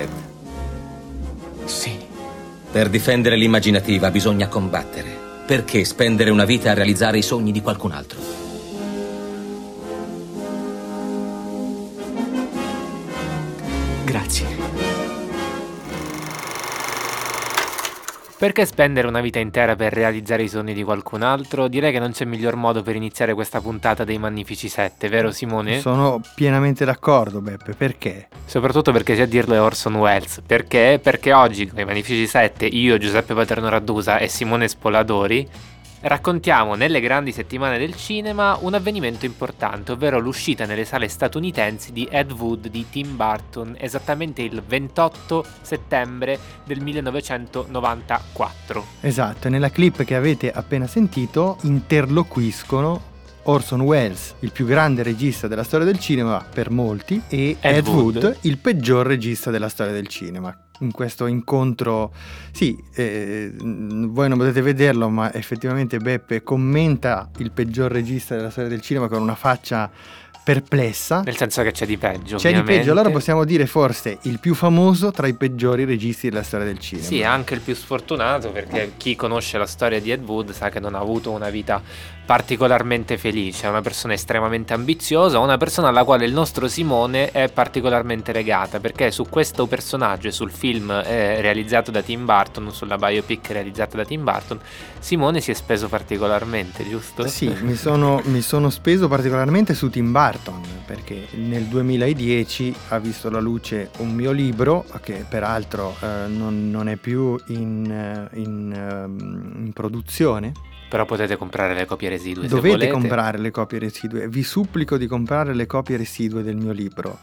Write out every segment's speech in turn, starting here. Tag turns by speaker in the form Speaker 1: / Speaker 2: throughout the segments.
Speaker 1: Ed. Sì. Per difendere l'immaginativa bisogna combattere. Perché spendere una vita a realizzare i sogni di qualcun altro?
Speaker 2: Grazie. Perché spendere una vita intera per realizzare i sogni di qualcun altro? Direi che non c'è miglior modo per iniziare questa puntata dei Magnifici 7, vero Simone?
Speaker 3: Sono pienamente d'accordo, Beppe, perché?
Speaker 2: Soprattutto perché c'è a dirlo è Orson Welles. Perché? Perché oggi, nei Magnifici 7, io, Giuseppe Paterno Raddusa e Simone Spoladori raccontiamo nelle grandi settimane del cinema un avvenimento importante, ovvero l'uscita nelle sale statunitensi di Ed Wood di Tim Burton, esattamente il 28 settembre del 1994.
Speaker 3: Esatto, nella clip che avete appena sentito Interloquiscono Orson Welles, il più grande regista della storia del cinema per molti, e Ed, Ed Wood, Wood, il peggior regista della storia del cinema in questo incontro. Sì, eh, voi non potete vederlo, ma effettivamente Beppe commenta il peggior regista della storia del cinema con una faccia perplessa.
Speaker 2: Nel senso che c'è di peggio.
Speaker 3: C'è
Speaker 2: ovviamente.
Speaker 3: di peggio, allora possiamo dire forse il più famoso tra i peggiori registi della storia del cinema.
Speaker 2: Sì, anche il più sfortunato perché chi conosce la storia di Ed Wood sa che non ha avuto una vita particolarmente felice, è una persona estremamente ambiziosa, una persona alla quale il nostro Simone è particolarmente legata perché su questo personaggio e sul film eh, realizzato da Tim Burton, sulla biopic realizzata da Tim Burton, Simone si è speso particolarmente, giusto?
Speaker 3: Sì, mi sono, mi sono speso particolarmente su Tim Burton perché nel 2010 ha visto la luce un mio libro che peraltro eh, non, non, è più in, eh, in, ehm, in produzione
Speaker 2: però potete comprare le copie residue.
Speaker 3: Dovete comprare le copie residue. Vi supplico di comprare le copie residue del mio libro.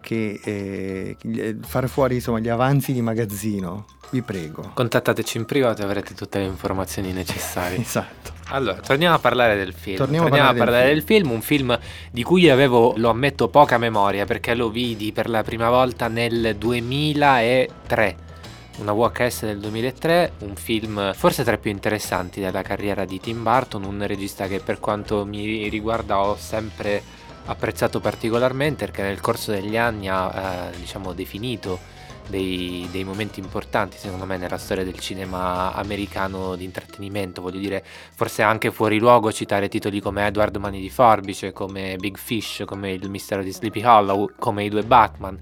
Speaker 3: Che eh, fare fuori insomma, gli avanzi di magazzino. Vi prego.
Speaker 2: Contattateci in privato e avrete tutte le informazioni necessarie.
Speaker 3: esatto.
Speaker 2: Allora, torniamo a parlare del film.
Speaker 3: Torniamo,
Speaker 2: torniamo
Speaker 3: a parlare,
Speaker 2: del, film. del, film. un film di cui avevo, lo ammetto, poca memoria perché lo vidi per la prima volta nel 2003 una VHS del 2003, un film forse tra i più interessanti della carriera di Tim Burton, un regista che per quanto mi riguarda ho sempre apprezzato particolarmente perché nel corso degli anni ha eh, diciamo definito dei, dei, momenti importanti secondo me nella storia del cinema americano di intrattenimento. Voglio dire forse anche fuori luogo citare titoli come Edward Mani di Forbice come Big Fish come Il mistero di Sleepy Hollow come i due Batman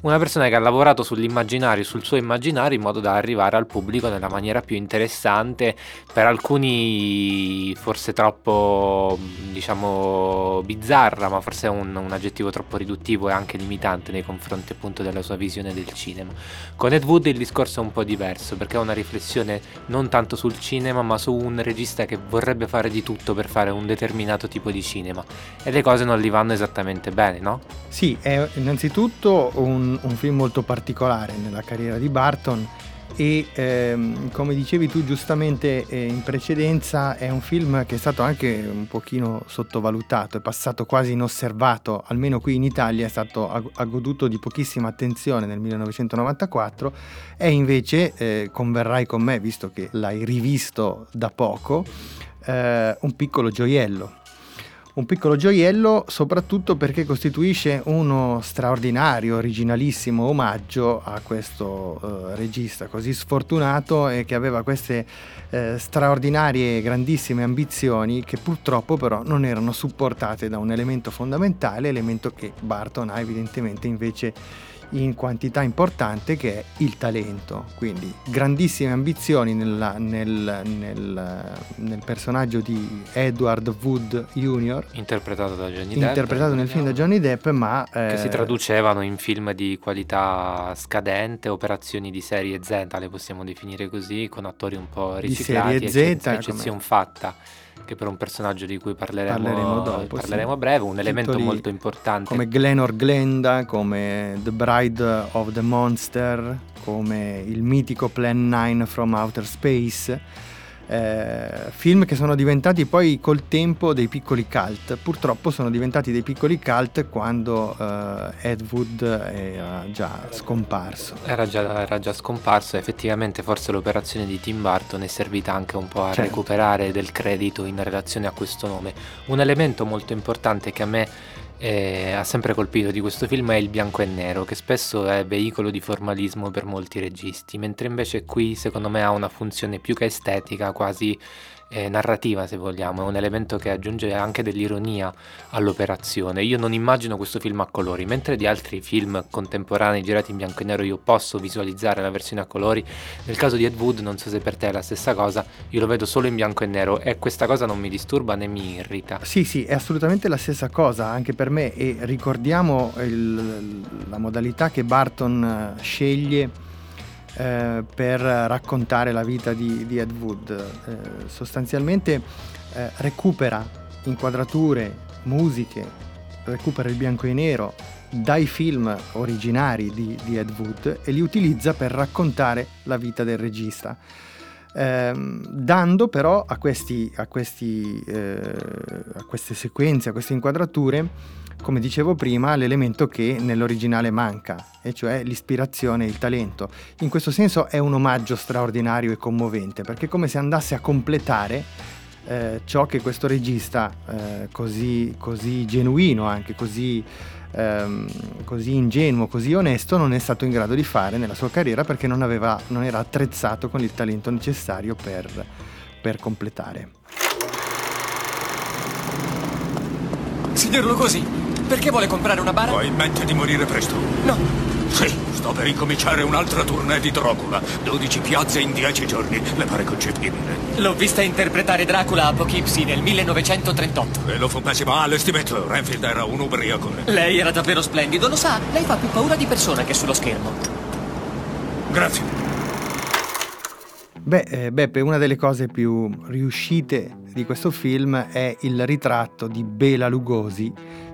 Speaker 2: una persona che ha lavorato sull'immaginario, sul suo immaginario in modo da arrivare al pubblico nella maniera più interessante, per alcuni forse troppo diciamo bizzarra, ma forse è un, un aggettivo troppo riduttivo e anche limitante nei confronti appunto della sua visione del cinema. Con Ed Wood il discorso è un po' diverso perché è una riflessione non tanto sul cinema ma su un regista che vorrebbe fare di tutto per fare un determinato tipo di cinema e le cose non gli vanno esattamente bene, no?
Speaker 3: Sì, è innanzitutto un un, film molto particolare nella carriera di Barton e ehm, come dicevi tu giustamente eh, in precedenza è un film che è stato anche un pochino sottovalutato, è passato quasi inosservato, almeno qui in Italia è stato, ha, goduto di pochissima attenzione nel 1994 e invece eh, converrai con me, visto che l'hai rivisto da poco, eh, un piccolo gioiello un piccolo gioiello soprattutto perché costituisce uno straordinario, originalissimo omaggio a questo uh, regista così sfortunato e che aveva queste uh, straordinarie, grandissime ambizioni che purtroppo però non erano supportate da un elemento fondamentale, elemento che Barton ha evidentemente invece in quantità importante che è il talento. Quindi grandissime ambizioni nella, nel, nel, nel, personaggio di Edward Wood Jr.
Speaker 2: Interpretato da Johnny
Speaker 3: Depp. Interpretato nel film da Johnny Depp, ma...
Speaker 2: Eh, che si traducevano in film di qualità scadente, operazioni di serie Z, le possiamo definire così, con attori un po' riciclati.
Speaker 3: Di serie Z.
Speaker 2: Eccezione fatta che per un personaggio di cui parleremo, parleremo, dopo, parleremo sì. a breve, un elemento Titoli molto importante.
Speaker 3: Come Glenor Glenda, come The Bride of the Monster, come il mitico Plan 9 from Outer Space eh, film che sono diventati poi col tempo dei piccoli cult. Purtroppo sono diventati dei piccoli cult quando eh, Ed Wood era già scomparso.
Speaker 2: Era già, era già, scomparso effettivamente forse l'operazione di Tim Burton è servita anche un po' a certo. recuperare del credito in relazione a questo nome. Un elemento molto importante che a me ha sempre colpito di questo film è il bianco e nero, che spesso è veicolo di formalismo per molti registi, mentre invece qui secondo me ha una funzione più che estetica, quasi eh, narrativa se vogliamo, è un elemento che aggiunge anche dell'ironia all'operazione. Io non immagino questo film a colori, mentre di altri film contemporanei girati in bianco e nero io posso visualizzare la versione a colori, nel caso di Ed Wood non so se per te è la stessa cosa, io lo vedo solo in bianco e nero e questa cosa non mi disturba né mi irrita.
Speaker 3: Sì, sì, è assolutamente la stessa cosa anche per me e ricordiamo il, la modalità che Barton eh, sceglie eh, per raccontare la vita di, di Ed Wood. Eh, sostanzialmente eh, recupera inquadrature, musiche, recupera il bianco e nero dai film originari di, di Ed Wood e li utilizza per raccontare la vita del regista. Eh, dando però a, questi, a, questi, eh, a, queste sequenze, a queste inquadrature, come dicevo prima, l'elemento che nell'originale manca, e cioè l'ispirazione e il talento. In questo senso è un omaggio straordinario e commovente, perché è come se andasse a completare eh, ciò che questo regista eh, così, così, genuino, anche così, ehm, così, ingenuo, così onesto, non è stato in grado di fare nella sua carriera perché non, aveva, non era attrezzato con il talento necessario per, per completare.
Speaker 4: Signor Lugosi, perché vuole comprare una bara?
Speaker 5: Ho in mente di morire presto.
Speaker 4: No.
Speaker 5: Sì, sto per incominciare un'altra tournée di Dracula. 12 piazze in 10 giorni. Le pare concepibile?
Speaker 4: L'ho vista interpretare Dracula a Poughkeepsie nel 1938.
Speaker 5: E lo fu pessimo allestimento. Renfield era un ubriaco.
Speaker 4: Lei era davvero splendido. Lo sa, lei fa più paura di persona che sullo schermo.
Speaker 5: Grazie.
Speaker 3: Beh, eh, Beppe, una delle cose più riuscite di questo film è il ritratto di Bela Lugosi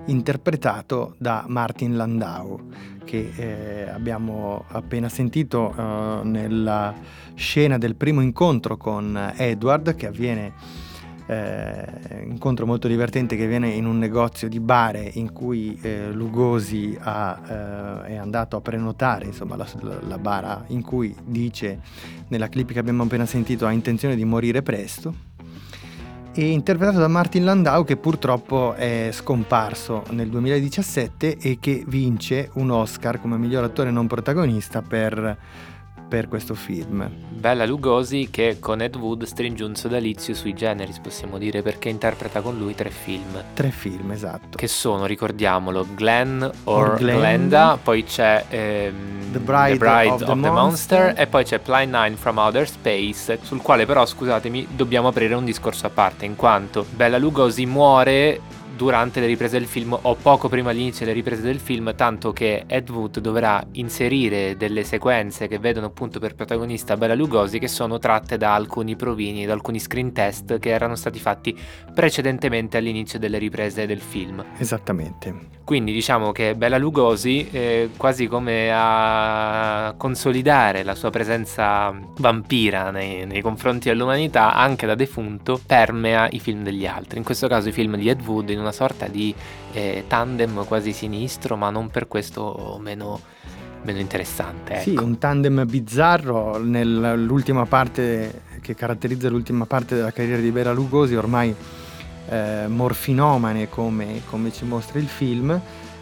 Speaker 3: interpretato da Martin Landau che eh, abbiamo appena sentito eh, nella scena del primo incontro con Edward che avviene eh, incontro molto divertente che avviene in un negozio di bare in cui eh, Lugosi ha, eh, è andato a prenotare insomma, la, la, bara in cui dice nella clip che abbiamo appena sentito ha intenzione di morire presto e interpretato da Martin Landau che purtroppo è scomparso nel 2017 e che vince un Oscar come miglior attore non protagonista per per questo film.
Speaker 2: Bella Lugosi che con Ed Wood stringe un sodalizio sui generis, possiamo dire, perché interpreta con lui tre film.
Speaker 3: Tre film, esatto.
Speaker 2: Che sono, ricordiamolo, Glenn or, or Glenda, poi c'è ehm,
Speaker 3: The Bride, The Bride of, of, the, Monster. Monster
Speaker 2: e poi c'è Plan 9 from Outer Space, sul quale però, scusatemi, dobbiamo aprire un discorso a parte, in quanto Bella Lugosi muore durante le riprese del film o poco prima dell'inizio delle riprese del film, tanto che Ed Wood dovrà inserire delle sequenze che vedono appunto per protagonista Bella Lugosi che sono tratte da alcuni provini, da alcuni screen test che erano stati fatti precedentemente all'inizio delle riprese del film.
Speaker 3: Esattamente.
Speaker 2: Quindi diciamo che Bella Lugosi, eh, quasi come a consolidare la sua presenza vampira nei, nei confronti dell'umanità, anche da defunto, permea i film degli altri. In questo caso i film di Ed Wood in una sorta di eh, tandem quasi sinistro, ma non per questo meno, meno interessante. Ecco.
Speaker 3: Sì, un tandem bizzarro nell'ultima parte che caratterizza l'ultima parte della carriera di Bela Lugosi, ormai eh, morfinomane come, come, ci mostra il film.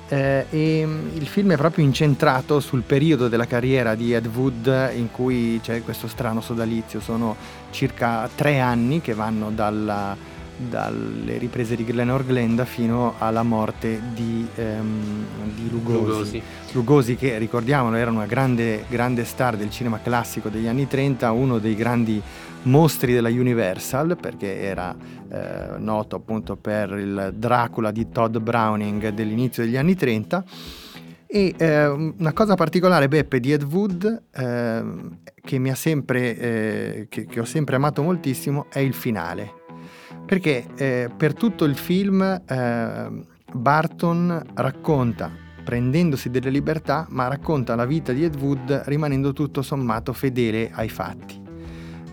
Speaker 3: Eh, e mm, il film è proprio incentrato sul periodo della carriera di Ed Wood in cui c'è questo strano sodalizio. Sono circa tre anni che vanno dalla, dalle riprese di Glenor Glenda fino alla morte di, ehm, di Lugosi. Lugosi. Lugosi. che ricordiamolo era una grande, grande star del cinema classico degli anni 30, uno dei grandi mostri della Universal perché era eh, noto appunto per il Dracula di Todd Browning dell'inizio degli anni 30 e eh, una cosa particolare Beppe di Ed Wood eh, che mi ha sempre eh, che, che ho sempre amato moltissimo è il finale perché eh, per tutto il film eh, Barton racconta, prendendosi delle libertà, ma racconta la vita di Ed Wood rimanendo tutto sommato fedele ai fatti.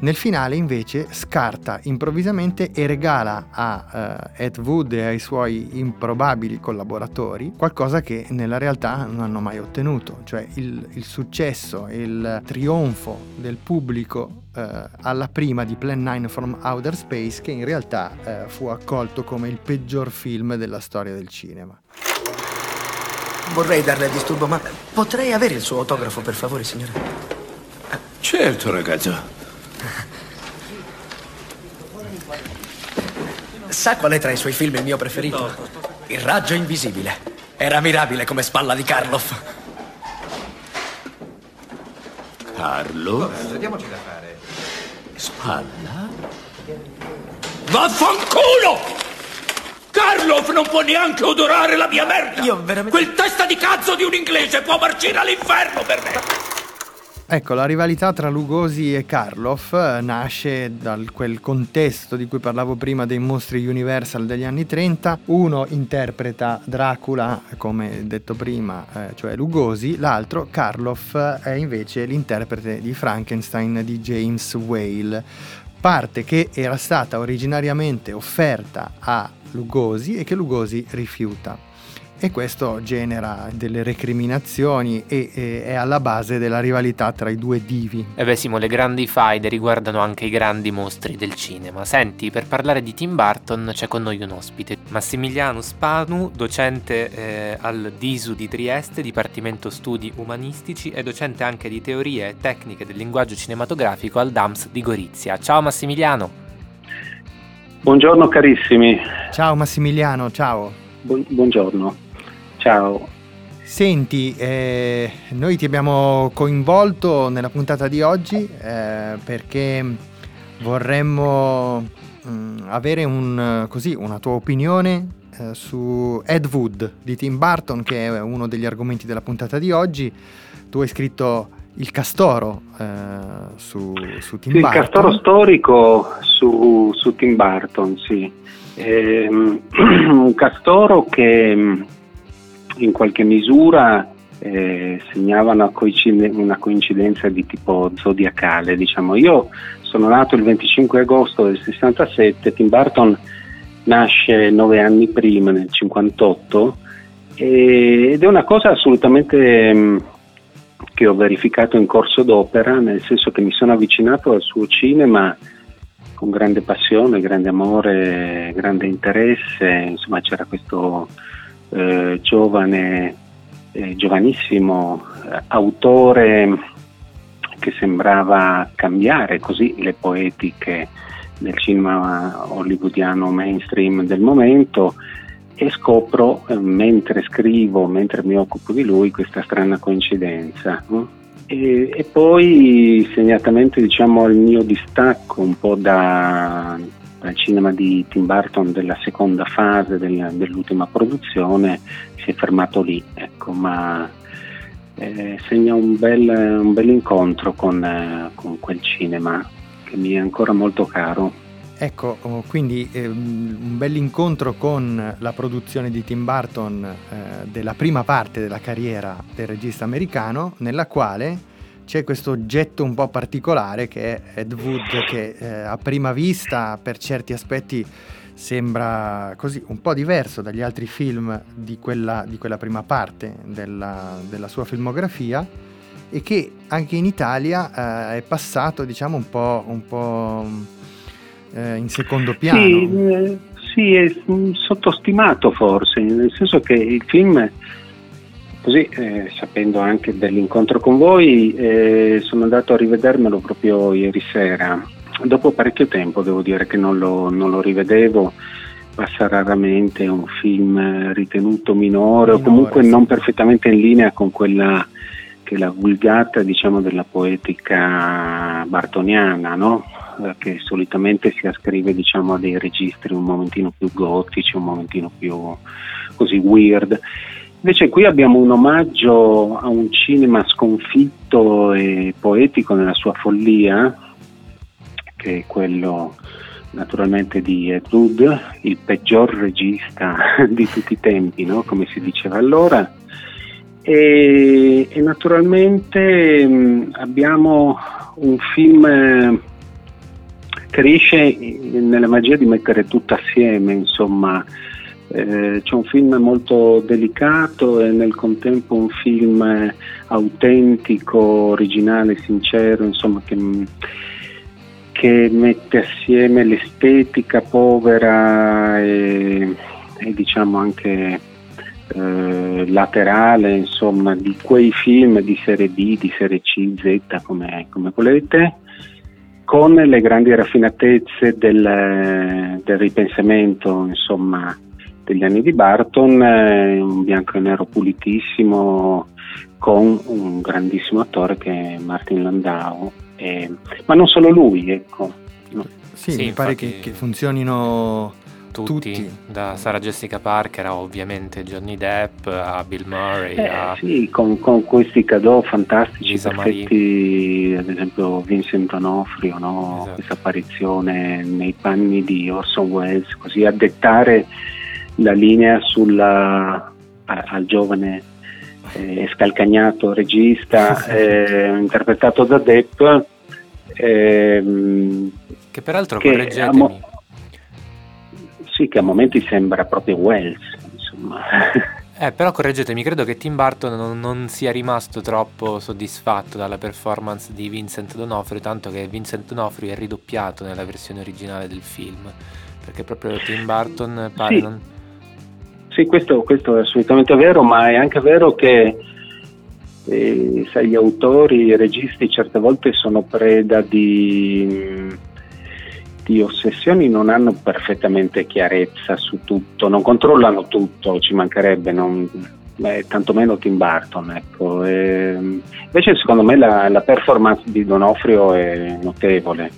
Speaker 3: Nel finale invece scarta improvvisamente e regala a uh, Ed Wood e ai suoi improbabili collaboratori qualcosa che nella realtà non hanno mai ottenuto, cioè il, il successo, il trionfo del pubblico uh, alla prima di Plan 9 from Outer Space che in realtà uh, fu accolto come il peggior film della storia del cinema.
Speaker 6: Vorrei darle il disturbo, ma potrei avere il suo autografo per favore, signora?
Speaker 5: Certo, ragazzo.
Speaker 6: Sa qual è tra i suoi film il mio preferito? Il raggio invisibile. Era mirabile come spalla di Karloff.
Speaker 5: Carlo?
Speaker 6: Vediamoci da fare.
Speaker 5: Spalla? Vaffanculo! Karloff non può neanche odorare la mia merda!
Speaker 6: Io veramente...
Speaker 5: Quel testa di cazzo di un inglese può marcire all'inferno per me!
Speaker 3: Ecco, la rivalità tra Lugosi e Karloff eh, nasce da quel contesto di cui parlavo prima dei mostri Universal degli anni 30. Uno interpreta Dracula, come detto prima, eh, cioè Lugosi, l'altro, Karloff, è invece l'interprete di Frankenstein di James Whale, parte che era stata originariamente offerta a Lugosi e che Lugosi rifiuta e questo genera delle recriminazioni e, e, è alla base della rivalità tra i due divi.
Speaker 2: E beh Simo, le grandi faide riguardano anche i grandi mostri del cinema. Senti, per parlare di Tim Burton c'è con noi un ospite, Massimiliano Spanu, docente eh, al DISU di Trieste, Dipartimento Studi Umanistici e docente anche di teorie e tecniche del linguaggio cinematografico al DAMS di Gorizia. Ciao Massimiliano!
Speaker 7: Buongiorno carissimi.
Speaker 3: Ciao Massimiliano, ciao.
Speaker 7: Bu- buongiorno. Ciao.
Speaker 3: Senti, eh, noi ti abbiamo coinvolto nella puntata di oggi eh, perché vorremmo mh, mm, avere un, così, una tua opinione eh, su Ed Wood di Tim Burton, che è uno degli argomenti della puntata di oggi. Tu hai scritto il castoro eh, su, su, Tim
Speaker 7: sì,
Speaker 3: Burton.
Speaker 7: Il castoro storico su, su Tim Burton, sì. Ehm, un castoro che in qualche misura eh, segnava una, coinciden- una, coincidenza di tipo zodiacale. Diciamo. Io sono nato il 25 agosto del 67, Tim Burton nasce nove anni prima, nel 58, e, ed è una cosa assolutamente mh, mm, che ho verificato in corso d'opera, nel senso che mi sono avvicinato al suo cinema con grande passione, grande amore, grande interesse, insomma c'era questo eh, giovane, eh, giovanissimo eh, autore che sembrava cambiare così le poetiche del cinema hollywoodiano mainstream del momento e scopro eh, mentre scrivo, mentre mi occupo di lui, questa strana coincidenza. E, e, poi segnatamente diciamo il mio distacco un po' da, dal cinema di Tim Burton della seconda fase del, dell'ultima produzione si è fermato lì, ecco, ma eh, segna un bel, un bel incontro con, eh, con, quel cinema che mi è ancora molto caro.
Speaker 3: Ecco, quindi eh, un bel incontro con la produzione di Tim Burton eh, della prima parte della carriera del regista americano, nella quale c'è questo oggetto un po' particolare che è Ed Wood che eh, a prima vista per certi aspetti sembra così un po' diverso dagli altri film di quella, di quella prima parte della, della, sua filmografia e che anche in Italia eh, è passato diciamo un po', un po' eh, in secondo piano.
Speaker 7: Sì, eh, sì, è sottostimato forse, nel senso che il film, così eh, sapendo anche dell'incontro con voi, eh, sono andato a rivedermelo proprio ieri sera. Dopo parecchio tempo devo dire che non lo, non lo rivedevo, passa raramente un film ritenuto minore, minore o comunque sì. non perfettamente in linea con quella che è la vulgata diciamo, della poetica bartoniana, no? Eh, che solitamente si ascrive diciamo, a dei registri un momentino più gotici, un momentino più così weird. Invece qui abbiamo un omaggio a un cinema sconfitto e poetico nella sua follia, che è quello naturalmente di Ed Wood, il peggior regista di tutti i tempi, no? come si diceva allora. E, e naturalmente mh, abbiamo un film che riesce nella magia di mettere tutto assieme, insomma. Eh, c'è un film molto delicato e nel contempo un film autentico, originale, sincero, insomma, che, che mette assieme l'estetica povera e, e diciamo anche eh, laterale, insomma, di quei film di serie B, di serie C, Z, come, come volete con le grandi raffinatezze del, del ripensamento insomma, degli anni di Barton, eh, un bianco e nero pulitissimo con un grandissimo attore che è Martin Landau, eh, ma non solo lui, ecco.
Speaker 3: No. Sì, sì, mi pare che, che funzionino
Speaker 2: tutti, tutti, da Sara Jessica Parker a ovviamente Johnny Depp a Bill Murray
Speaker 7: eh,
Speaker 2: a...
Speaker 7: sì, con, con, questi cadeau fantastici Lisa perfetti, ad esempio Vincent D'Onofrio no? esatto. questa apparizione nei panni di Orson Welles così a dettare la linea sulla, a, al giovane eh, scalcagnato regista eh, interpretato da Depp ehm,
Speaker 2: che peraltro correggetemi
Speaker 7: sì, che a momenti sembra proprio Wells, insomma.
Speaker 2: Eh, però correggetemi, credo che Tim Burton non, non, sia rimasto troppo soddisfatto dalla performance di Vincent D'Onofrio, tanto che Vincent D'Onofrio è ridoppiato nella versione originale del film, perché proprio Tim Burton pare
Speaker 7: sì.
Speaker 2: non...
Speaker 7: Sì, questo, questo, è assolutamente vero, ma è anche vero che eh, sai, gli autori, i registi certe volte sono preda di di ossessioni non hanno perfettamente chiarezza su tutto, non controllano tutto, ci mancherebbe, non, eh, tantomeno Tim Burton. Ecco. E, invece secondo me la, la, performance di Donofrio è notevole.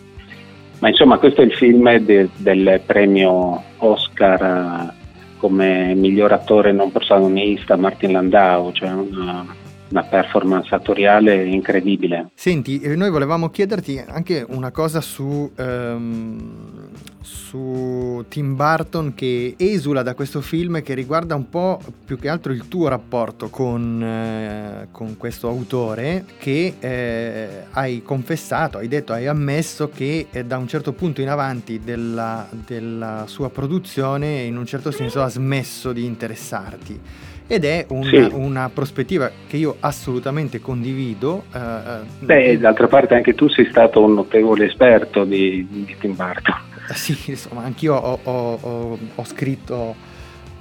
Speaker 7: Ma insomma questo è il film de, del premio Oscar come miglior attore non protagonista Martin Landau, cioè una, una performance attoriale incredibile.
Speaker 3: Senti, eh, noi volevamo chiederti anche una cosa su, um, su Tim Burton che esula da questo film che riguarda un po' più che altro il tuo rapporto con, eh, con questo autore che eh, hai confessato, hai detto, hai ammesso che eh, da un certo punto in avanti della, della sua produzione in un certo senso ha smesso di interessarti ed è una, sì. una, prospettiva che io assolutamente condivido.
Speaker 7: Eh, eh, Beh, d'altra parte anche tu sei stato un notevole esperto di, di Tim Burton.
Speaker 3: Sì, insomma, anch'io ho, ho, ho, ho scritto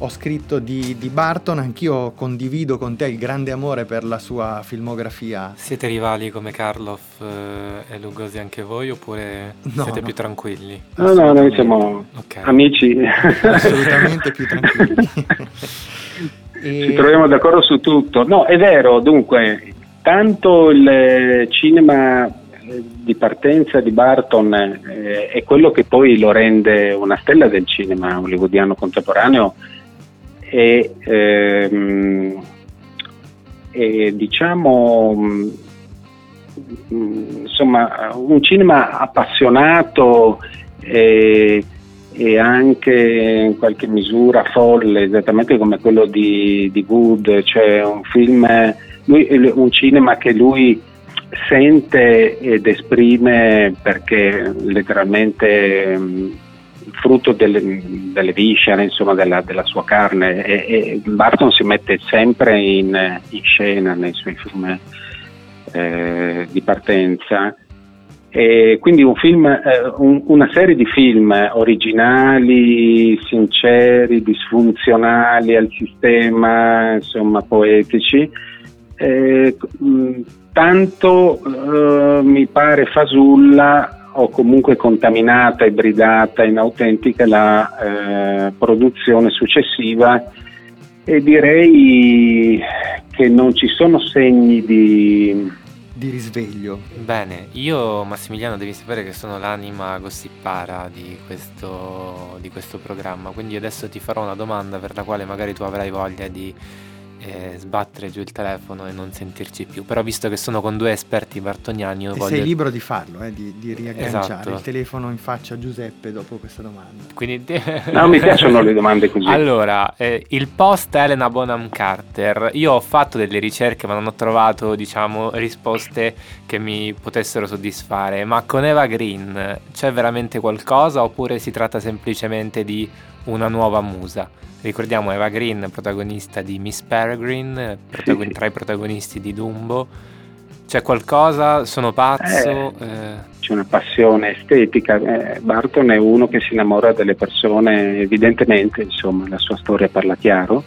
Speaker 3: ho scritto di, di, Barton, anch'io condivido con te il grande amore per la sua filmografia.
Speaker 2: Siete rivali come Karloff eh, e Lugosi anche voi oppure no, siete no. più tranquilli?
Speaker 7: No, no, noi siamo okay. amici.
Speaker 3: Assolutamente più tranquilli.
Speaker 7: E... Ci troviamo d'accordo su tutto. No, è vero, dunque, tanto il cinema di partenza di Barton eh, è quello che poi lo rende una stella del cinema hollywoodiano contemporaneo e, ehm, diciamo mm, insomma un cinema appassionato e, e anche in qualche misura folle, esattamente come quello di, di Wood, cioè un film, lui, un cinema che lui sente ed esprime perché letteralmente mh, frutto delle, delle viscere, insomma, della, della, sua carne. E, e, Barton si mette sempre in, in scena nei suoi film eh, di partenza. E quindi un film, eh, un, una serie di film originali, sinceri, disfunzionali al sistema, insomma poetici, eh, tanto eh, mi pare fasulla o comunque contaminata, ibridata, inautentica la eh, produzione successiva e direi che non ci sono segni di,
Speaker 3: di risveglio.
Speaker 2: Bene, io Massimiliano devi sapere che sono l'anima gossipara di questo, di questo programma, quindi adesso ti farò una domanda per la quale magari tu avrai voglia di eh, sbattere giù il telefono e non sentirci più. Però visto che sono con due esperti bartoniani, io
Speaker 3: e
Speaker 2: voglio...
Speaker 3: sei libero di farlo, eh, di, di riagganciare
Speaker 2: Esatto.
Speaker 3: il telefono in faccia a Giuseppe dopo questa domanda.
Speaker 2: Quindi...
Speaker 7: No, mi piacciono le domande così.
Speaker 2: Allora, eh, il post Elena Bonham Carter, io ho fatto delle ricerche ma non ho trovato, diciamo, risposte che mi potessero soddisfare, ma con Eva Green c'è veramente qualcosa oppure si tratta semplicemente di una nuova musa? Ricordiamo Eva Green, protagonista di Miss Peregrine, protagon- tra i protagonisti di Dumbo. C'è qualcosa? Sono pazzo? Eh,
Speaker 7: C'è una passione estetica. Eh, Barton è uno che si innamora delle persone, evidentemente, insomma, la sua storia parla chiaro.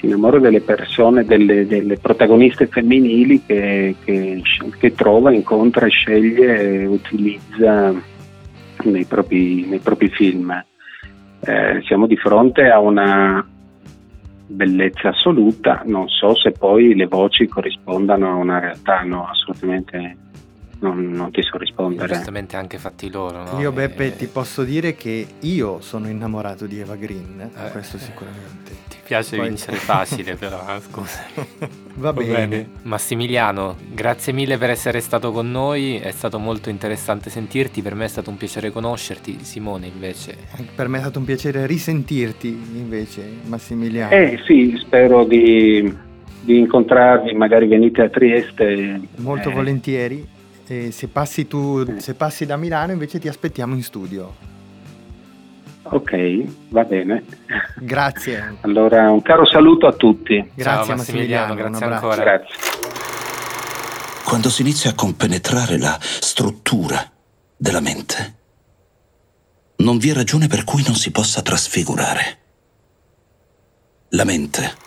Speaker 7: Si innamora delle persone, delle, delle protagoniste femminili che, che- che trova, incontra, sceglie e utilizza nei propri, nei propri film. Eh, siamo di fronte a una bellezza assoluta, non so se poi le voci corrispondano a una realtà, no, assolutamente non, non ti so rispondere.
Speaker 2: giustamente anche fatti loro, no?
Speaker 3: Io
Speaker 2: Eh,
Speaker 3: Beppe ti posso dire che io sono innamorato di Eva Green,
Speaker 2: Eh,
Speaker 3: questo sicuramente.
Speaker 2: Piace
Speaker 3: Poi-
Speaker 2: vincere facile però, eh, scusa.
Speaker 3: Va bene.
Speaker 2: Massimiliano, grazie mille per essere stato con noi, è stato molto interessante sentirti, per me è stato un piacere conoscerti. Simone invece...
Speaker 3: Per me è stato un piacere risentirti invece, Massimiliano.
Speaker 7: Eh sì, spero di, di incontrarvi, magari venite a Trieste.
Speaker 3: Molto
Speaker 7: Eh,
Speaker 3: volentieri. E se passi tu, se passi da Milano invece ti aspettiamo in studio.
Speaker 7: Ok, va bene.
Speaker 3: Grazie.
Speaker 7: Allora un caro saluto a tutti.
Speaker 3: Grazie
Speaker 2: Ciao, Massimiliano,
Speaker 3: Massimiliano,
Speaker 2: grazie ancora.
Speaker 7: Grazie.
Speaker 5: Quando si inizia a compenetrare la struttura della mente, non vi è ragione per cui non si possa trasfigurare. La mente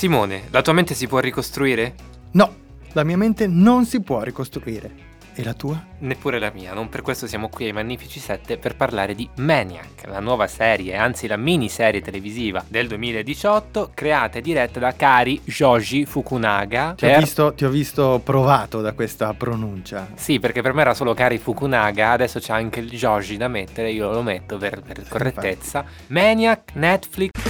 Speaker 2: Simone, la tua mente si può ricostruire?
Speaker 3: No, la mia mente non si può ricostruire. E la tua?
Speaker 2: Neppure la mia, non per questo siamo qui ai Magnifici 7 per parlare di Maniac, la nuova serie, anzi la miniserie televisiva del 2018, creata e diretta da Kari Joji Fukunaga.
Speaker 3: Ti ho,
Speaker 2: per-
Speaker 3: visto, ti ho visto provato da questa pronuncia.
Speaker 2: Sì, perché per me era solo Kari Fukunaga, adesso c'è anche il Joji da mettere, io lo metto per, per correttezza. Maniac, Netflix.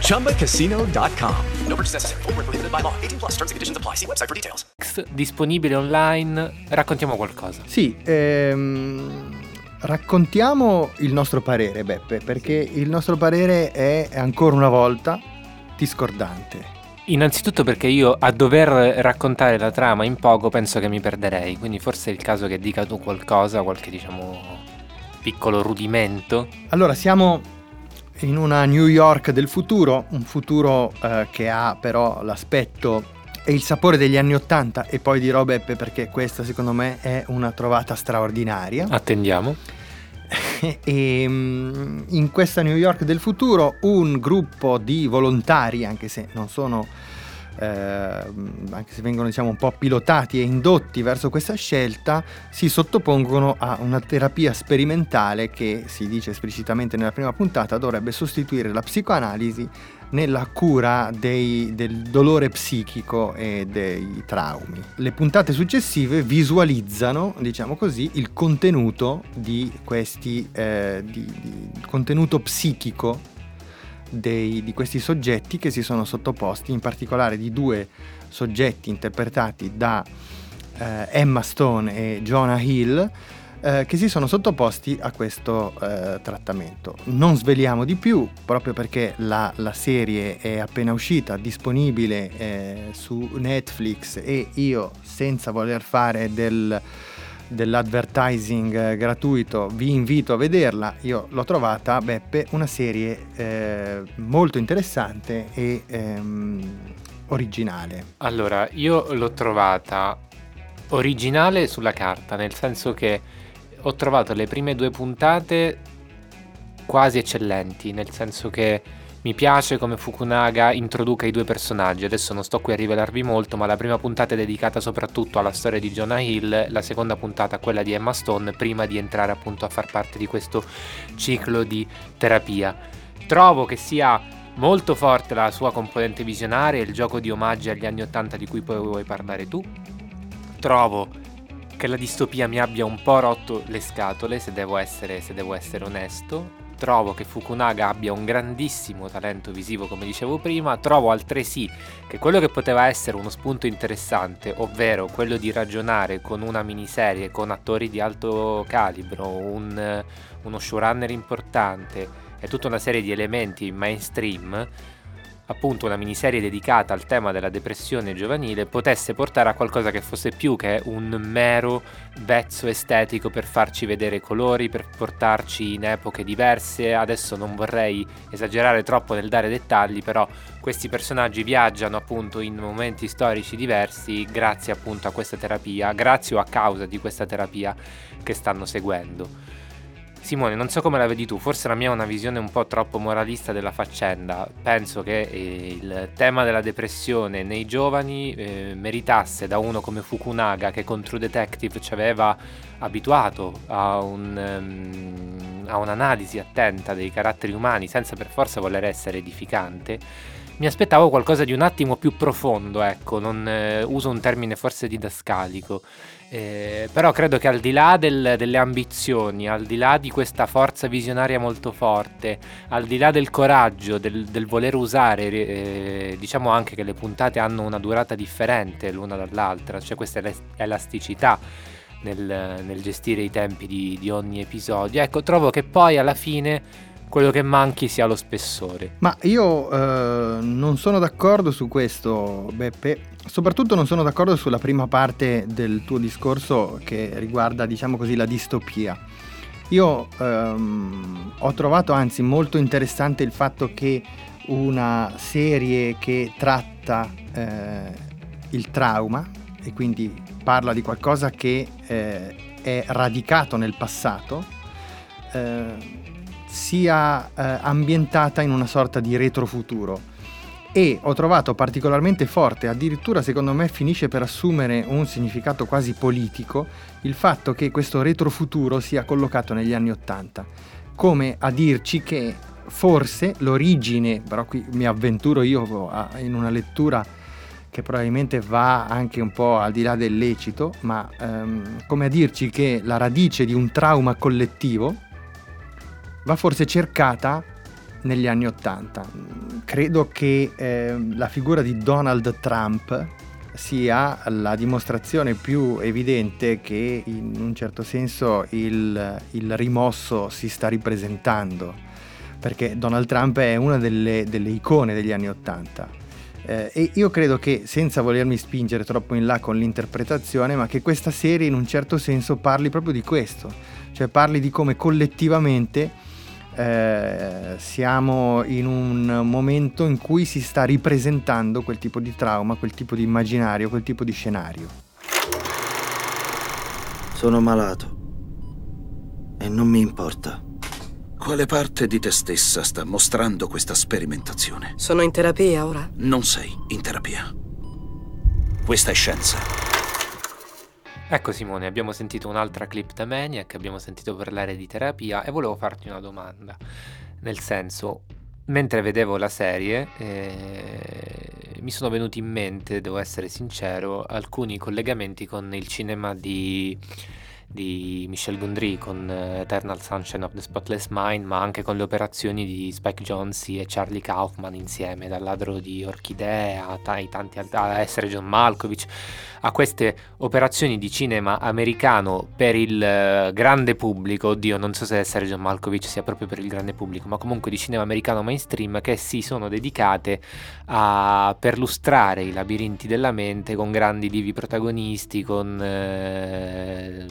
Speaker 8: ChumbaCasino.com.
Speaker 9: No purchase necessary. Void where prohibited by law. 18 plus terms and conditions apply. See website for details.
Speaker 2: disponibile online. Raccontiamo qualcosa.
Speaker 3: Sì, ehm, raccontiamo il nostro parere, Beppe, perché il nostro parere è ancora una volta discordante.
Speaker 2: Innanzitutto perché io a dover raccontare la trama in poco penso che mi perderei, quindi forse è il caso che dica tu qualcosa, qualche diciamo piccolo rudimento.
Speaker 3: Allora, siamo in una New York del futuro, un futuro eh, che ha però l'aspetto e il sapore degli anni Ottanta e poi dirò Beppe perché questa secondo me è una trovata straordinaria.
Speaker 2: Attendiamo.
Speaker 3: e mm, in questa New York del futuro un gruppo di volontari, anche se non sono eh, anche se vengono diciamo un po' pilotati e indotti verso questa scelta, si sottopongono a una terapia sperimentale che si dice esplicitamente nella prima puntata dovrebbe sostituire la psicoanalisi nella cura dei, del dolore psichico e dei traumi. Le puntate successive visualizzano, diciamo così, il contenuto di questi eh, di, di contenuto psichico dei, di questi soggetti che si sono sottoposti, in particolare di due soggetti interpretati da eh, Emma Stone e Jonah Hill, eh, che si sono sottoposti a questo eh, trattamento. Non sveliamo di più, proprio perché la, la serie è appena uscita, disponibile eh, su Netflix e io, senza voler fare del dell'advertising eh, gratuito, vi invito a vederla. Io l'ho trovata, Beppe, una serie eh, molto interessante e ehm, originale.
Speaker 2: Allora, io l'ho trovata originale sulla carta, nel senso che ho trovato le prime due puntate quasi eccellenti, nel senso che mi piace come Fukunaga introduca i due personaggi, adesso non sto qui a rivelarvi molto, ma la prima puntata è dedicata soprattutto alla storia di Jonah Hill, la seconda puntata a quella di Emma Stone, prima di entrare appunto a far parte di questo ciclo di terapia. Trovo che sia molto forte la sua componente visionaria, il gioco di omaggi agli anni Ottanta di cui poi vuoi parlare tu. Trovo che la distopia mi abbia un po' rotto le scatole, se devo essere, se devo essere onesto trovo che Fukunaga abbia un grandissimo talento visivo, come dicevo prima, trovo altresì che quello che poteva essere uno spunto interessante, ovvero quello di ragionare con una miniserie con attori di alto calibro, un, uno showrunner importante e tutta una serie di elementi mainstream, appunto una miniserie dedicata al tema della depressione giovanile potesse portare a qualcosa che fosse più che un mero vezzo estetico per farci vedere colori, per portarci in epoche diverse. Adesso non vorrei esagerare troppo nel dare dettagli, però questi personaggi viaggiano appunto in momenti storici diversi grazie appunto a questa terapia, grazie o a causa di questa terapia che stanno seguendo. Simone, non so come la vedi tu, forse la mia è una visione un po' troppo moralista della faccenda. Penso che eh, il tema della depressione nei giovani eh, meritasse da uno come Fukunaga, che con True Detective ci aveva abituato a, un, um, a un'analisi attenta dei caratteri umani senza per forza voler essere edificante. Mi aspettavo qualcosa di un attimo più profondo, ecco, non eh, uso un termine forse didascalico. Eh, però credo che al di là del, delle ambizioni, al di là di questa forza visionaria molto forte, al di là del coraggio, del, del voler usare, eh, diciamo anche che le puntate hanno una durata differente l'una dall'altra, c'è questa elasticità nel, nel gestire i tempi di, di ogni episodio. Ecco, trovo che poi alla fine quello che manchi sia lo spessore.
Speaker 3: Ma io eh, non sono d'accordo su questo, Beppe. Soprattutto non sono d'accordo sulla prima parte del tuo discorso che riguarda, diciamo così, la distopia. Io ehm, ho trovato anzi molto interessante il fatto che una serie che tratta eh, il trauma e quindi parla di qualcosa che eh, è radicato nel passato, eh, sia eh, ambientata in una sorta di retrofuturo. E ho trovato particolarmente forte, addirittura secondo me finisce per assumere un significato quasi politico, il fatto che questo retrofuturo sia collocato negli anni Ottanta, come a dirci che forse l'origine, però qui mi avventuro io in una lettura che probabilmente va anche un po' al di là del lecito, ma ehm, come a dirci che la radice di un trauma collettivo va forse cercata negli anni Ottanta. Credo che eh, la figura di Donald Trump sia la dimostrazione più evidente che in un certo senso il, il rimosso si sta ripresentando, perché Donald Trump è una delle, delle icone degli anni Ottanta. Eh, e io credo che, senza volermi spingere troppo in là con l'interpretazione, ma che questa serie in un certo senso parli proprio di questo, cioè parli di come collettivamente eh, siamo in un momento in cui si sta ripresentando quel tipo di trauma, quel tipo di immaginario, quel tipo di scenario.
Speaker 5: Sono malato e non mi importa. Quale parte di te stessa sta mostrando questa sperimentazione?
Speaker 10: Sono in terapia ora?
Speaker 5: Non sei in terapia. Questa è scienza.
Speaker 2: Ecco Simone, abbiamo sentito un'altra clip da Maniac, abbiamo sentito parlare di terapia e volevo farti una domanda. Nel senso, mentre vedevo la serie eh, mi sono venuti in mente, devo essere sincero, alcuni collegamenti con il cinema di di Michel Gondry con uh, Eternal Sunshine of the Spotless Mind, ma anche con le operazioni di Spike Jonze e Charlie Kaufman insieme, dal ladro di orchidee a, t- tanti altri, a essere John Malkovich, a queste operazioni di cinema americano per il uh, grande pubblico, oddio non so se essere John Malkovich sia proprio per il grande pubblico, ma comunque di cinema americano mainstream che si sono dedicate a perlustrare i labirinti della mente con grandi divi protagonisti, con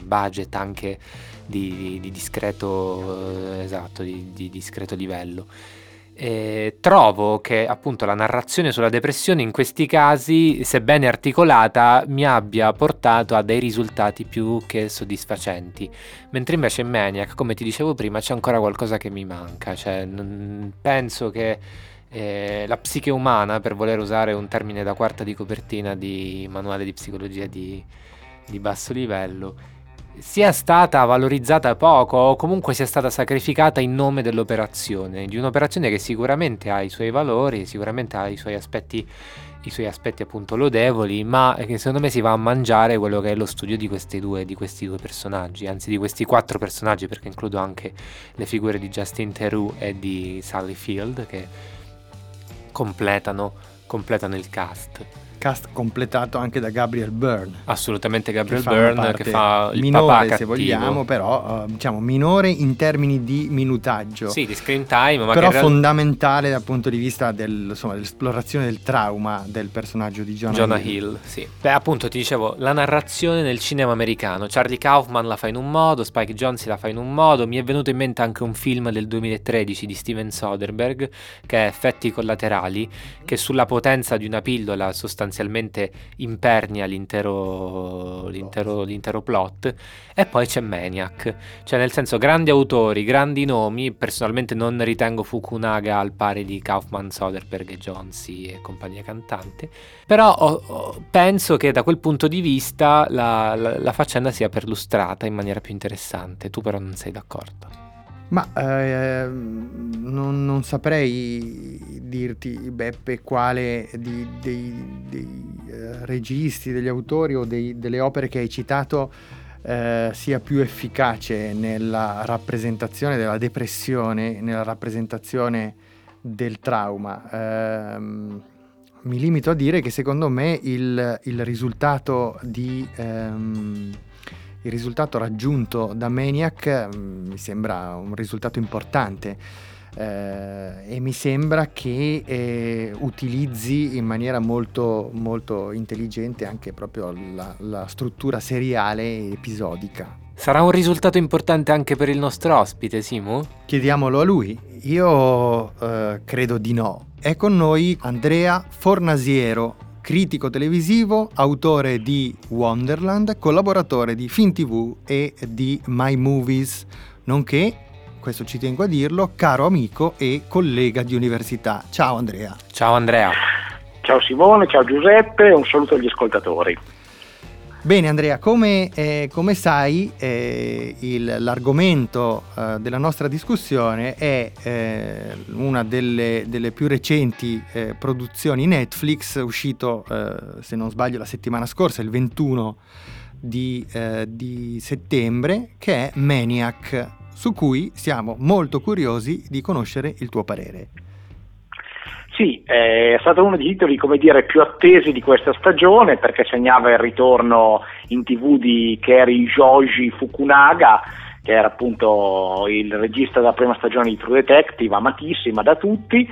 Speaker 2: budget anche di, di discreto, esatto, di, di discreto livello. E trovo che appunto la narrazione sulla depressione in questi casi, sebbene articolata, mi abbia portato a dei risultati più che soddisfacenti. Mentre invece in Maniac, come ti dicevo prima, c'è ancora qualcosa che mi manca. Cioè, non, penso che eh, la psiche umana, per voler usare un termine da quarta di copertina di manuale di psicologia di, di basso livello, sia stata valorizzata poco o comunque sia stata sacrificata in nome dell'operazione, di un'operazione che sicuramente ha i suoi valori, sicuramente ha i suoi aspetti, i suoi aspetti appunto lodevoli, ma che secondo me si va a mangiare quello che è lo studio di questi due, di questi due personaggi, anzi di questi quattro personaggi, perché includo anche le figure di Justin Theroux e di Sally Field che completano, completano il cast
Speaker 3: cast completato anche da Gabriel Byrne.
Speaker 2: Assolutamente Gabriel che Byrne che fa il
Speaker 3: minore,
Speaker 2: papà
Speaker 3: se
Speaker 2: cattivo.
Speaker 3: vogliamo, però uh, diciamo minore in termini di minutaggio.
Speaker 2: Sì, di screen time, ma
Speaker 3: però
Speaker 2: che
Speaker 3: fondamentale dal punto di vista del, insomma, dell'esplorazione del trauma del personaggio di Jonah,
Speaker 2: Jonah
Speaker 3: Hill.
Speaker 2: Hill. Sì. Beh, appunto ti dicevo, la narrazione nel cinema americano. Charlie Kaufman la fa in un modo, Spike Jonze la fa in un modo. Mi è venuto in mente anche un film del 2013 di Steven Soderbergh che è Effetti collaterali, che sulla potenza di una pillola sostanzialmente impernia l'intero, l'intero, l'intero plot. E poi c'è Maniac, cioè nel senso grandi autori, grandi nomi. Personalmente non ritengo Fukunaga al pari di Kaufman, Soderbergh e Jonsi e compagnia cantante. Però ho, ho, penso che da quel punto di vista la, la, la faccenda sia perlustrata in maniera più interessante. Tu però non sei d'accordo.
Speaker 3: Ma eh, non, non, saprei dirti, Beppe, quale di, dei, dei eh, registi, degli autori o dei, delle opere che hai citato eh, sia più efficace nella rappresentazione della depressione, nella rappresentazione del trauma. Ehm, mi limito a dire che secondo me il, il risultato di... Ehm, il risultato raggiunto da Maniac mm, mi sembra un risultato importante eh, e mi sembra che eh, utilizzi in maniera molto, molto intelligente anche proprio la, la struttura seriale episodica.
Speaker 2: Sarà un risultato importante anche per il nostro ospite, Simo?
Speaker 3: Chiediamolo a lui. Io eh, credo di no. È con noi Andrea Fornasiero, critico televisivo, autore di Wonderland, collaboratore di FinTV e di My Movies, nonché, questo ci tengo a dirlo, caro amico e collega di università. Ciao Andrea.
Speaker 2: Ciao Andrea.
Speaker 10: Ciao Simone, ciao Giuseppe e un saluto agli ascoltatori.
Speaker 3: Bene Andrea, come, eh, come sai eh, il, l'argomento eh, della nostra discussione è eh, una delle, delle, più recenti eh, produzioni Netflix, uscito eh, se non sbaglio la settimana scorsa, il 21 di, di settembre, che è Maniac, su cui siamo molto curiosi di conoscere il tuo parere.
Speaker 10: Sì, è stato uno dei titoli dire, più attesi di questa stagione perché segnava il ritorno in tv di Kerry Joji Fukunaga, che era appunto il regista della prima stagione di True Detective, amatissima da tutti.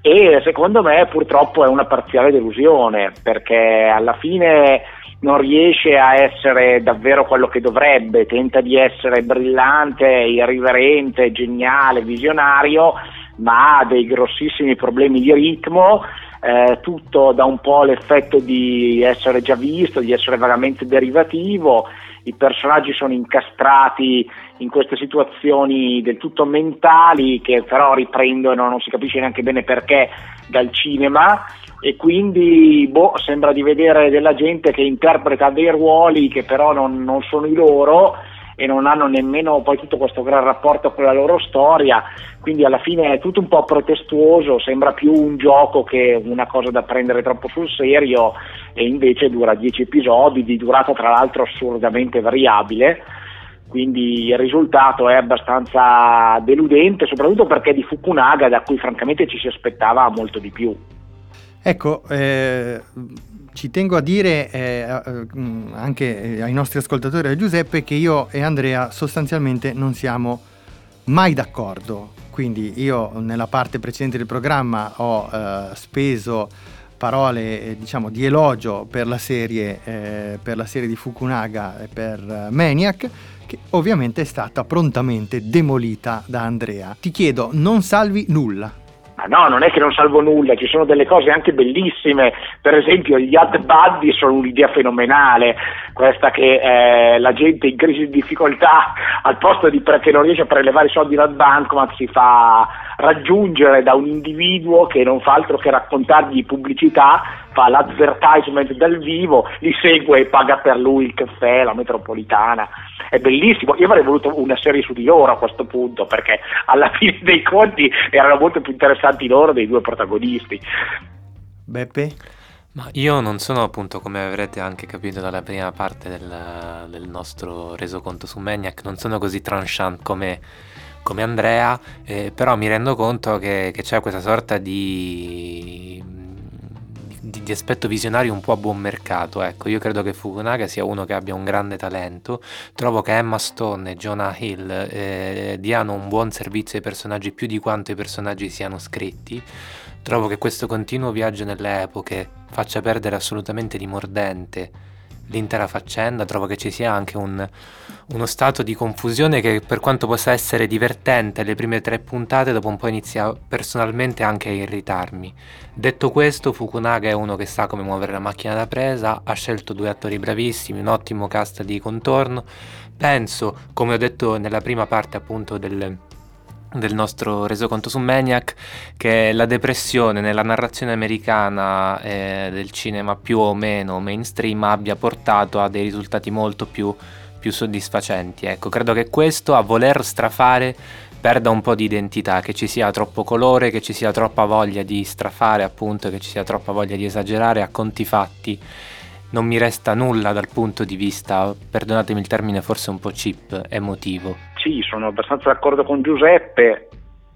Speaker 10: E secondo me purtroppo è una parziale delusione perché alla fine non riesce a essere davvero quello che dovrebbe, tenta di essere brillante, irriverente, geniale, visionario, ma ha dei grossissimi problemi di ritmo, eh, tutto da un po' l'effetto di essere già visto, di essere veramente derivativo, i personaggi sono incastrati in queste situazioni del tutto mentali che però riprendono, non si capisce neanche bene perché, dal cinema. E quindi boh, sembra di vedere della gente che interpreta dei ruoli che però non, non sono i loro e non hanno nemmeno poi tutto questo gran rapporto con la loro storia, quindi alla fine è tutto un po' pretestuoso, sembra più un gioco che una cosa da prendere troppo sul serio e invece dura 10 episodi di durata tra l'altro assurdamente variabile. Quindi il risultato è abbastanza deludente, soprattutto perché è di Fukunaga, da cui francamente ci si aspettava molto di più.
Speaker 3: Ecco, eh, ci tengo a dire eh, eh anche ai nostri ascoltatori, a Giuseppe, che io e Andrea sostanzialmente non siamo mai d'accordo. Quindi io nella parte precedente del programma ho eh, speso parole eh, diciamo, di elogio per la, serie, eh, per la serie di Fukunaga e per eh, Maniac che ovviamente è stata prontamente demolita da Andrea. Ti chiedo, non salvi nulla.
Speaker 10: Ma no, non è che non salvo nulla, ci sono delle cose anche bellissime, per esempio gli ad buddy sono un'idea fenomenale, questa che eh, la gente in crisi di difficoltà al posto di che non riesce a prelevare i soldi dal bancomat si fa raggiungere da un individuo che non fa altro che raccontargli pubblicità, fa l'advertisement dal vivo, li segue e paga per lui il caffè, la metropolitana. È bellissimo. Io avrei voluto una serie su di loro a questo punto, perché alla fine dei conti erano molto più interessanti loro dei due protagonisti.
Speaker 3: Beppe?
Speaker 2: Ma io non sono appunto, come avrete anche capito dalla prima parte del, del nostro resoconto su Maniac, non sono così tranchant come come Andrea, eh, però mi rendo conto che, che c'è questa sorta di, di, aspetto visionario un po' a buon mercato. Ecco, io credo che Fukunaga sia uno che abbia un grande talento. Trovo che Emma Stone e Jonah Hill eh, diano un buon servizio ai personaggi più di quanto i personaggi siano scritti. Trovo che questo continuo viaggio nelle epoche faccia perdere assolutamente di mordente l'intera faccenda, trovo che ci sia anche un, uno stato di confusione che per quanto possa essere divertente le prime tre puntate, dopo un po' inizia personalmente anche a irritarmi. Detto questo, Fukunaga è uno che sa come muovere la macchina da presa, ha scelto due attori bravissimi, un ottimo cast di contorno. Penso, come ho detto nella prima parte appunto del, del nostro resoconto su Maniac che la depressione nella narrazione americana eh, del cinema più o meno mainstream abbia portato a dei risultati molto più, più soddisfacenti. Ecco, credo che questo a voler strafare perda un po' di identità, che ci sia troppo colore, che ci sia troppa voglia di strafare appunto, che ci sia troppa voglia di esagerare a conti fatti non mi resta nulla dal punto di vista, perdonatemi il termine forse un po' cheap, emotivo.
Speaker 10: Sì, sono abbastanza d'accordo con Giuseppe,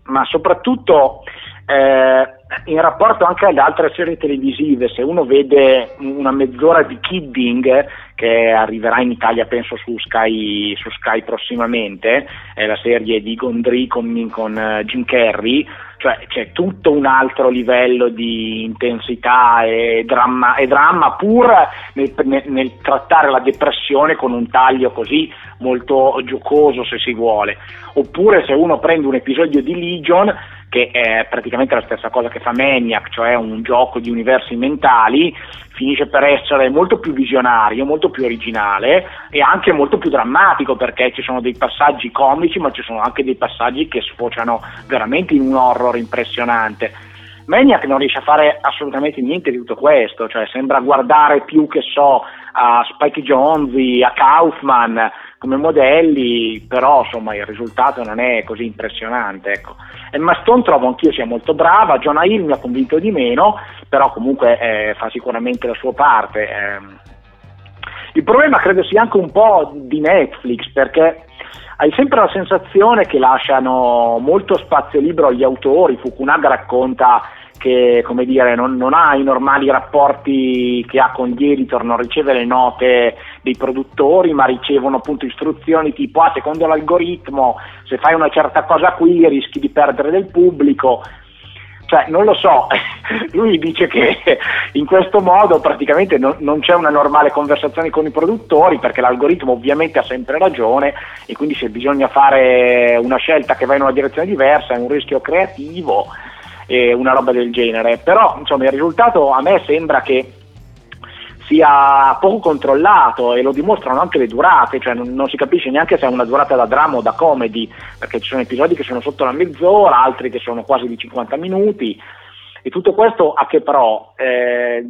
Speaker 10: ma soprattutto eh, in rapporto anche alle altre serie televisive, se uno vede una mezz'ora di Kidding che arriverà in Italia penso su Sky, su Sky prossimamente, è la serie di Gondry con, con uh, Jim Carrey, cioè c'è tutto un altro livello di intensità e dramma, e dramma pur nel, nel, nel, trattare la depressione con un taglio così molto giocoso se si vuole. Oppure se uno prende un episodio di Legion che è praticamente la stessa cosa che fa Maniac, cioè un gioco di universi mentali, finisce per essere molto più visionario, molto più originale e anche molto più drammatico perché ci sono dei passaggi comici ma ci sono anche dei passaggi che sfociano veramente in un horror impressionante. Maniac non riesce a fare assolutamente niente di tutto questo, cioè sembra guardare più che so a Spike Jonze, a Kaufman come modelli, però insomma il risultato non è così impressionante. Ecco. Emma Stone trovo anch'io sia molto brava, Jonah Hill mi ha convinto di meno, però comunque eh, fa sicuramente la sua parte. Eh. Il problema credo sia anche un po' di Netflix, perché hai sempre la sensazione che lasciano molto spazio libero agli autori, Fukunaga racconta che come dire, non, non, ha i normali rapporti che ha con gli editor, non riceve le note dei produttori, ma ricevono appunto istruzioni tipo ah, secondo l'algoritmo se fai una certa cosa qui rischi di perdere del pubblico. Cioè, non lo so, lui dice che in questo modo praticamente non, non c'è una normale conversazione con i produttori perché l'algoritmo ovviamente ha sempre ragione e quindi se bisogna fare una scelta che va in una direzione diversa è un rischio creativo e una roba del genere. Però insomma il risultato a me sembra che sia poco controllato e lo dimostrano anche le durate, cioè non, non, si capisce neanche se è una durata da dramma o da comedy, perché ci sono episodi che sono sotto la mezz'ora, altri che sono quasi di 50 minuti E tutto questo a che però? Eh,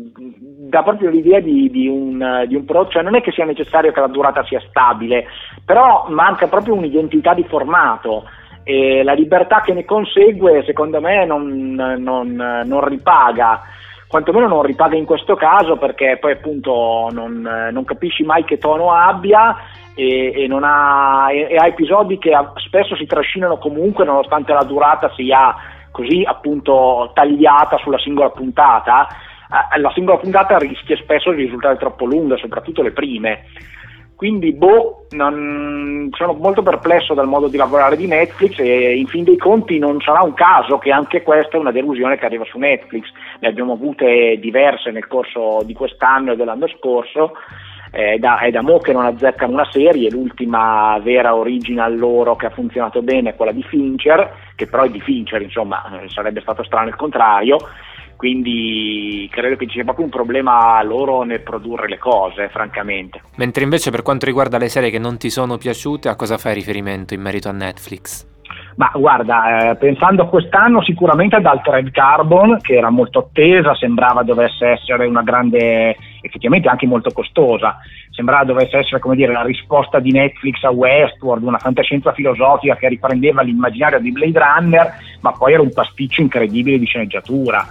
Speaker 10: dà proprio l'idea di, di, un, di un prodotto, cioè non è che sia necessario che la durata sia stabile, però manca proprio un'identità di formato e la libertà che ne consegue secondo me non, non, non ripaga quantomeno non ripaga in questo caso perché poi appunto non, non capisci mai che tono abbia e, e, ha, e, e, ha, episodi che spesso si trascinano comunque nonostante la durata sia così appunto tagliata sulla singola puntata, eh, la singola puntata rischia spesso di risultare troppo lunga, soprattutto le prime. Quindi, boh, non, sono molto perplesso dal modo di lavorare di Netflix e in fin dei conti non sarà un caso che anche questa è una delusione che arriva su Netflix. Ne abbiamo avute diverse nel corso di quest'anno e dell'anno scorso. È da, è da mo' che non azzeccano una serie, l'ultima vera original loro che ha funzionato bene è quella di Fincher, che però è di Fincher, insomma, eh, sarebbe stato strano il contrario quindi credo che ci sia proprio un problema loro nel produrre le cose, francamente.
Speaker 2: Mentre invece per quanto riguarda le serie che non ti sono piaciute, a cosa fai riferimento in merito a Netflix?
Speaker 10: Ma guarda, eh, pensando a quest'anno sicuramente ad Altered Carbon, che era molto attesa, sembrava dovesse essere una grande, effettivamente anche molto costosa, sembrava dovesse essere come dire la risposta di Netflix a Westworld, una fantascienza filosofica che riprendeva l'immaginario di Blade Runner, ma poi era un pasticcio incredibile di sceneggiatura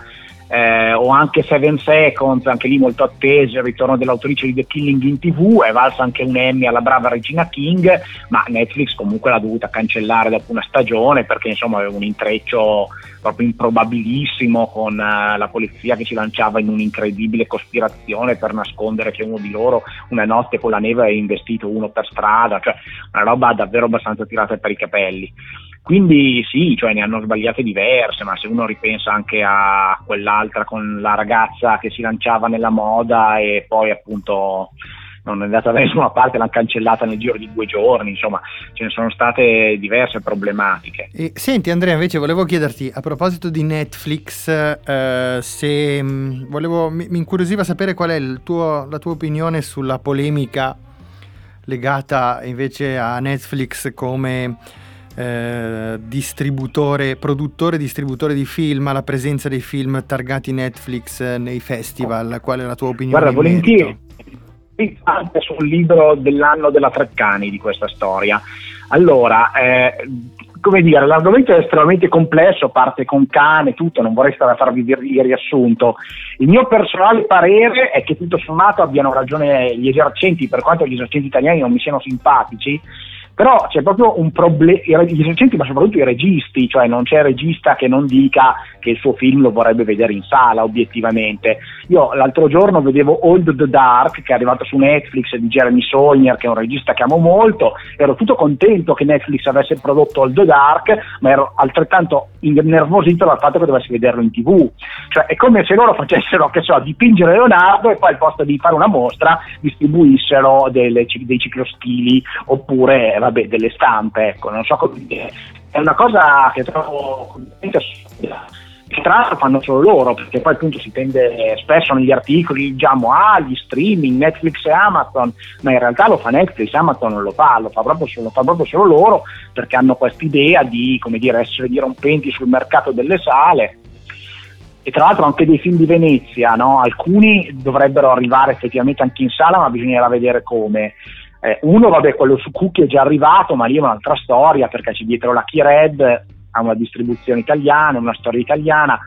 Speaker 10: eh, o anche Seven Seconds, anche lì molto atteso, il ritorno dell'autrice di The Killing in tv, è valsa anche un Emmy alla brava Regina King, ma Netflix comunque l'ha dovuta cancellare dopo una stagione perché insomma aveva un intreccio proprio improbabilissimo con uh, la polizia che si lanciava in un'incredibile cospirazione per nascondere che uno di loro una notte con la neve aveva investito uno per strada, cioè una roba davvero abbastanza tirata per i capelli. Quindi sì, cioè ne hanno sbagliate diverse, ma se uno ripensa anche a quell'altra con la ragazza che si lanciava nella moda e poi appunto non è andata da nessuna parte, l'hanno cancellata nel giro di due giorni, insomma ce ne sono state diverse problematiche.
Speaker 3: E, senti Andrea, invece volevo chiederti a proposito di Netflix, eh, se mh, mm, volevo, mi, mi, incuriosiva sapere qual è tuo, la tua opinione sulla polemica legata invece a Netflix come eh, distributore, produttore distributore di film, alla presenza dei film targati Netflix eh, nei festival. Qual è la tua opinione?
Speaker 10: Guarda, volentieri. Anche sul libro dell'anno della Treccani di questa storia. Allora, eh, come dire, l'argomento è estremamente complesso, parte con cane, tutto, non vorrei stare a farvi il riassunto. Il mio personale parere è che tutto sommato abbiano ragione gli esercenti, per quanto gli esercenti italiani non mi siano simpatici, però c'è proprio un problema, gli esercenti ma soprattutto i registi, cioè non c'è regista che non dica che il suo film lo vorrebbe vedere in sala obiettivamente. Io l'altro giorno vedevo Old the Dark che è arrivato su Netflix di Jeremy Sawyer che è un regista che amo molto, ero tutto contento che Netflix avesse prodotto Old the Dark ma ero altrettanto innervosito dal fatto che dovessi vederlo in tv, cioè è come se loro facessero che so, dipingere Leonardo e poi al posto di fare una mostra distribuissero delle, dei ciclostili oppure vabbè, delle stampe, ecco, non so come dire. È una cosa che trovo completamente assurda. Che tra l'altro fanno solo loro, perché poi appunto si tende spesso negli articoli, diciamo, ah, gli streaming, Netflix e Amazon, ma in realtà lo fa Netflix, Amazon non lo fa, lo fa proprio solo, lo fa proprio solo loro, perché hanno questa idea di, come dire, essere dirompenti sul mercato delle sale, e tra l'altro anche dei film di Venezia, no? alcuni dovrebbero arrivare effettivamente anche in sala, ma bisognerà vedere come. Eh, uno, vabbè, quello su Cookie è già arrivato, ma lì è un'altra storia perché c'è dietro la Key Red, ha una distribuzione italiana, una storia italiana.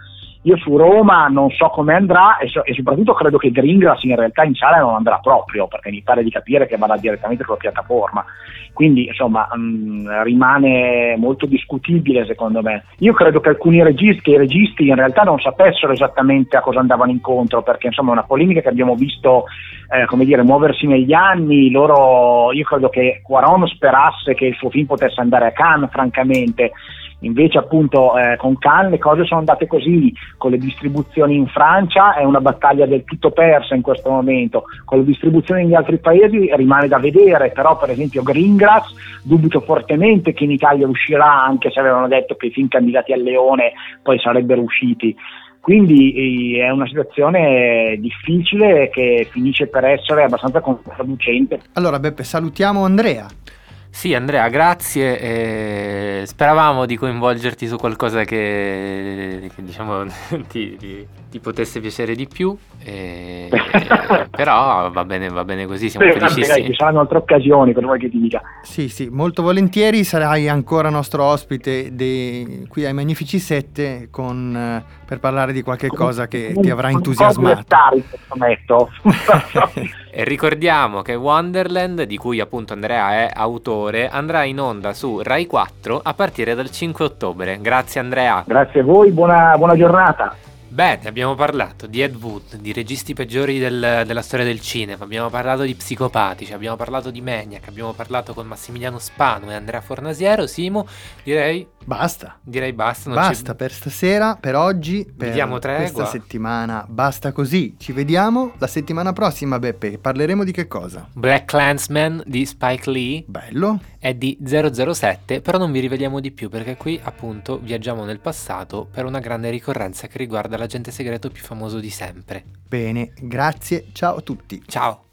Speaker 10: Io su Roma non so come andrà e, so, e, soprattutto credo che Greengrass in realtà in sala non andrà proprio perché mi pare di capire che vada direttamente sulla piattaforma. Quindi insomma mh, mm, rimane molto discutibile secondo me. Io credo che alcuni registi, che i registi in realtà non sapessero esattamente a cosa andavano incontro perché insomma è una polemica che abbiamo visto eh, come dire, muoversi negli anni. Loro, io credo che Quaron sperasse che il suo film potesse andare a Cannes francamente Invece appunto eh, con Cannes le cose sono andate così, con le distribuzioni in Francia è una battaglia del tutto persa in questo momento, con le distribuzioni negli altri paesi rimane da vedere, però per esempio Greengrass dubito fortemente che in Italia uscirà, anche se avevano detto che i film candidati al Leone poi sarebbero usciti. Quindi eh, è una situazione difficile che finisce per essere abbastanza controproducente.
Speaker 3: Allora Beppe, salutiamo Andrea.
Speaker 2: Sì, Andrea, grazie. eh, speravamo di coinvolgerti su qualcosa che, che, diciamo ti, ti- ti potesse piacere di più. eh, però va bene, va bene così, siamo
Speaker 11: Sì,
Speaker 2: felicissimi.
Speaker 11: ci saranno altre occasioni per voi che ti dica.
Speaker 3: Sì, sì, molto volentieri sarai ancora nostro ospite de- qui ai Magnifici 7 con, eh, per parlare di qualche cosa che ti avrà entusiasmato.
Speaker 11: prometto.
Speaker 2: E ricordiamo che Wonderland, di cui appunto Andrea è autore, andrà in onda su Rai 4 a partire dal 5 ottobre. Grazie Andrea.
Speaker 11: Grazie a voi, buona, buona giornata.
Speaker 2: Bene, abbiamo parlato di Ed Wood, di registi peggiori del- della storia del cinema, abbiamo parlato di psicopatici, abbiamo parlato di Maniac, abbiamo parlato con Massimiliano Spano e Andrea Fornasiero. Simo, direi...
Speaker 3: Basta.
Speaker 2: Direi basta. non
Speaker 3: Basta per stasera, per oggi, per questa settimana. Basta così. Ci vediamo la settimana prossima, Beppe. Parleremo di che cosa?
Speaker 2: Black Clansman di Spike Lee.
Speaker 3: Bello.
Speaker 2: È di 007, però non vi riveliamo di più perché qui appunto viaggiamo nel passato per una grande ricorrenza che riguarda l'agente segreto più famoso di sempre.
Speaker 3: Bene, grazie. Ciao a tutti.
Speaker 2: Ciao.